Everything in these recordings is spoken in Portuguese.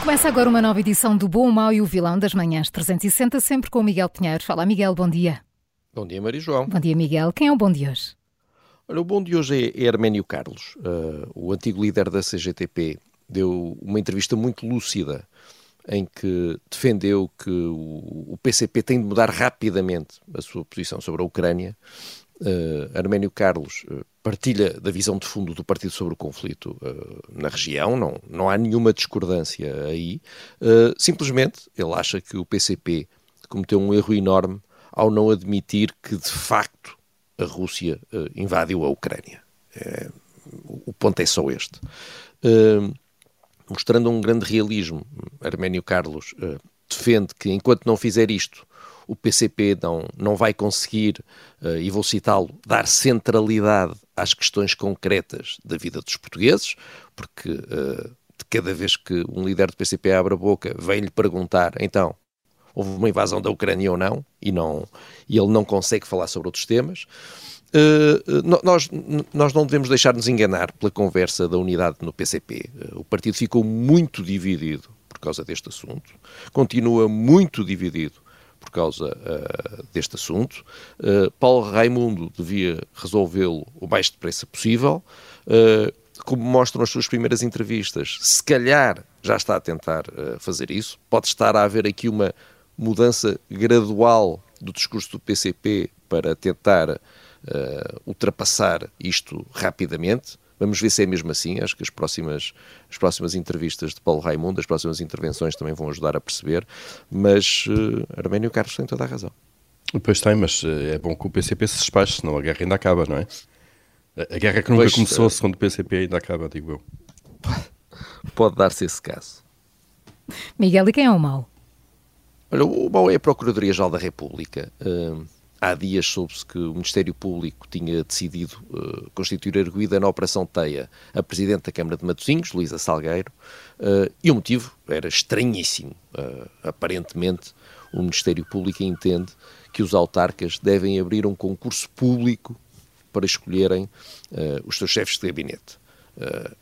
Começa agora uma nova edição do Bom, o Mau e o Vilão das Manhãs 360, sempre com o Miguel Pinheiro. Fala, Miguel, bom dia. Bom dia, Maria João. Bom dia, Miguel. Quem é o bom de hoje? Olha, o bom de hoje é, é Arménio Carlos, uh, o antigo líder da CGTP. Deu uma entrevista muito lúcida em que defendeu que o, o PCP tem de mudar rapidamente a sua posição sobre a Ucrânia uh, Arménio Carlos uh, partilha da visão de fundo do partido sobre o conflito uh, na região, não, não há nenhuma discordância aí. simplesmente ele acha que o PCP cometeu um erro enorme ao não admitir que de facto a Rússia invadiu a Ucrânia. É, o ponto é só este. mostrando um grande realismo, Arménio Carlos defende que enquanto não fizer isto, o PCP não, não vai conseguir, uh, e vou citá-lo, dar centralidade às questões concretas da vida dos portugueses, porque uh, de cada vez que um líder do PCP abre a boca, vem-lhe perguntar, então, houve uma invasão da Ucrânia ou não, e, não, e ele não consegue falar sobre outros temas. Uh, nós, nós não devemos deixar-nos enganar pela conversa da unidade no PCP. Uh, o partido ficou muito dividido por causa deste assunto, continua muito dividido por causa uh, deste assunto. Uh, Paulo Raimundo devia resolvê-lo o mais depressa possível. Uh, como mostram as suas primeiras entrevistas, se calhar já está a tentar fazer isso. Pode estar a haver aqui uma mudança gradual do discurso do PCP para tentar ultrapassar isto rapidamente. Vamos ver se é mesmo assim. Acho que as próximas, as próximas entrevistas de Paulo Raimundo, as próximas intervenções também vão ajudar a perceber. Mas uh, Arménio Carlos tem toda a razão. Pois tem, mas eh, é bom que o PCP se despache, senão a guerra ainda acaba, não é? A guerra que nunca pois, começou, uh, segundo o PCP, ainda acaba, digo eu. Pode dar-se esse caso. Miguel, e quem é o mau? Olha, o mau é a Procuradoria-Geral da República. Uh, Há dias soube-se que o Ministério Público tinha decidido uh, constituir arguída na Operação Teia a Presidente da Câmara de Matosinhos, Luísa Salgueiro, uh, e o motivo era estranhíssimo. Uh, aparentemente, o Ministério Público entende que os autarcas devem abrir um concurso público para escolherem os seus chefes de gabinete.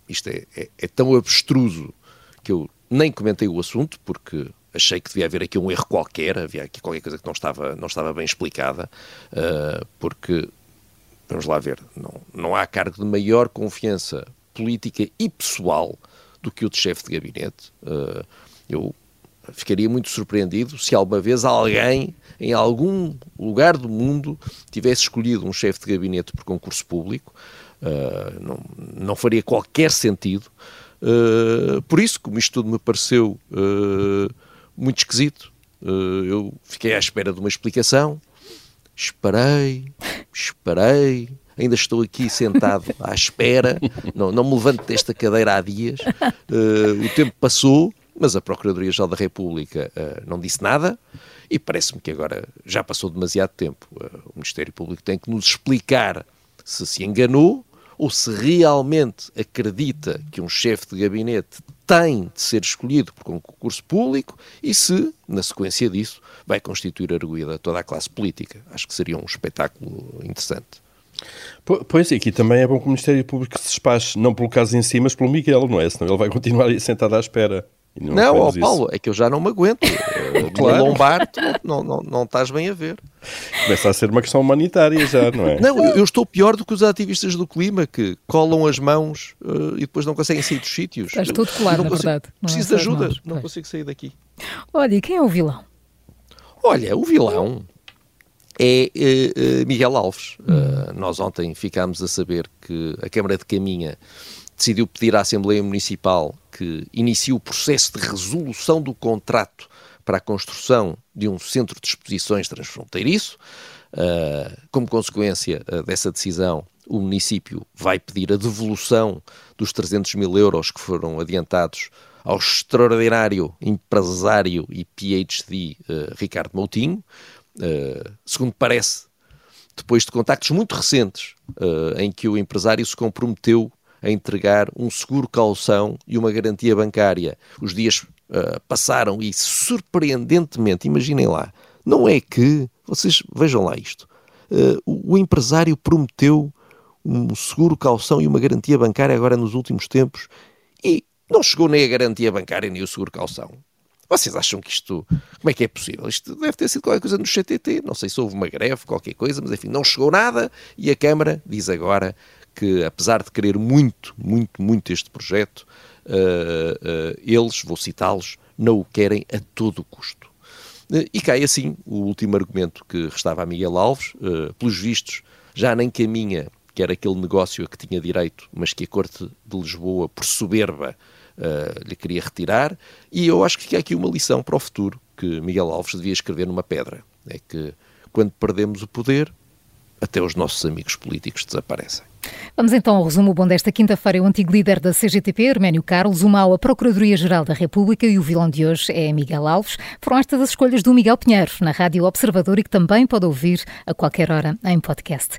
isto é, é, é tão abstruso que eu nem comentei o assunto, porque achei que devia haver aqui um erro qualquer, havia aqui qualquer coisa que não estava, não estava bem explicada, uh, porque, vamos lá ver, não, não há cargo de maior confiança política e pessoal do que o de chefe de gabinete. Uh, eu ficaria muito surpreendido se alguma vez alguém, em algum lugar do mundo, tivesse escolhido um chefe de gabinete por concurso público. Uh, não, não faria qualquer sentido. Uh, por isso, como isto tudo me pareceu uh, muito esquisito. Uh, eu fiquei à espera de uma explicação, esperei, esperei, ainda estou aqui sentado à espera, não, não me levanto desta cadeira há dias. Uh, o tempo passou, mas a Procuradoria-Geral da República uh, não disse nada e parece-me que agora já passou demasiado tempo. o Ministério Público tem que nos explicar se se enganou ou se realmente acredita que um chefe de gabinete tem de ser escolhido por um concurso público e se, na sequência disso, vai constituir arguída toda a classe política. Acho que seria um espetáculo interessante. Pois, e aqui também é bom que o Ministério Público se despache, não pelo caso em si, mas pelo Miguel, não é? Senão ele vai continuar sentado à espera. Não, não ó, Paulo, é que eu já não me aguento. claro. lombar, não, não, não estás bem a ver. Começa a ser uma questão humanitária já, não é? Não, eu, estou pior do que os ativistas do clima que colam as mãos uh, e depois não conseguem sair dos sítios. Estás tudo colado, na verdade. É preciso de ajuda, mãos, não consigo sair daqui. Olha, e quem é o vilão? Olha, o vilão é uh, uh, Miguel Alves. Hum. nós ontem ficámos a saber que a Câmara de Caminha decidiu pedir à Assembleia Municipal que inicie o processo de resolução do contrato para a construção de um centro de exposições transfronteiriço. Uh, como consequência uh, dessa decisão, o município vai pedir a devolução dos 300 mil euros que foram adiantados ao extraordinário empresário e PhD uh, Ricardo Moutinho. segundo parece, depois de contactos muito recentes em que o empresário se comprometeu a entregar um seguro calção e uma garantia bancária. Os dias uh, passaram e, surpreendentemente, imaginem lá, não é que, vocês vejam lá isto, uh, o, empresário prometeu um seguro calção e uma garantia bancária agora nos últimos tempos e não chegou nem a garantia bancária nem o seguro calção. Vocês acham que isto, como é que é possível? Isto deve ter sido qualquer coisa no CTT, não sei se houve uma greve, qualquer coisa, mas enfim, não chegou nada e a Câmara diz agora que, apesar de querer muito, muito, muito este projeto, uh, uh, eles, vou citá-los, não o querem a todo custo. Uh, e cai assim o último argumento que restava a Miguel Alves, pelos vistos, já nem caminha que era aquele negócio a que tinha direito, mas que a Corte de Lisboa, por soberba, lhe queria retirar, e eu acho que fica aqui uma lição para o futuro que Miguel Alves devia escrever numa pedra. É que quando perdemos o poder, até os nossos amigos políticos desaparecem. Vamos então ao resumo bom desta quinta-feira. O antigo líder da CGTP, Herménio Carlos, o mau a Procuradoria-Geral da República e o vilão de hoje é Miguel Alves. Foram estas as escolhas do Miguel Pinheiro na Rádio Observador e que também pode ouvir a qualquer hora em podcast.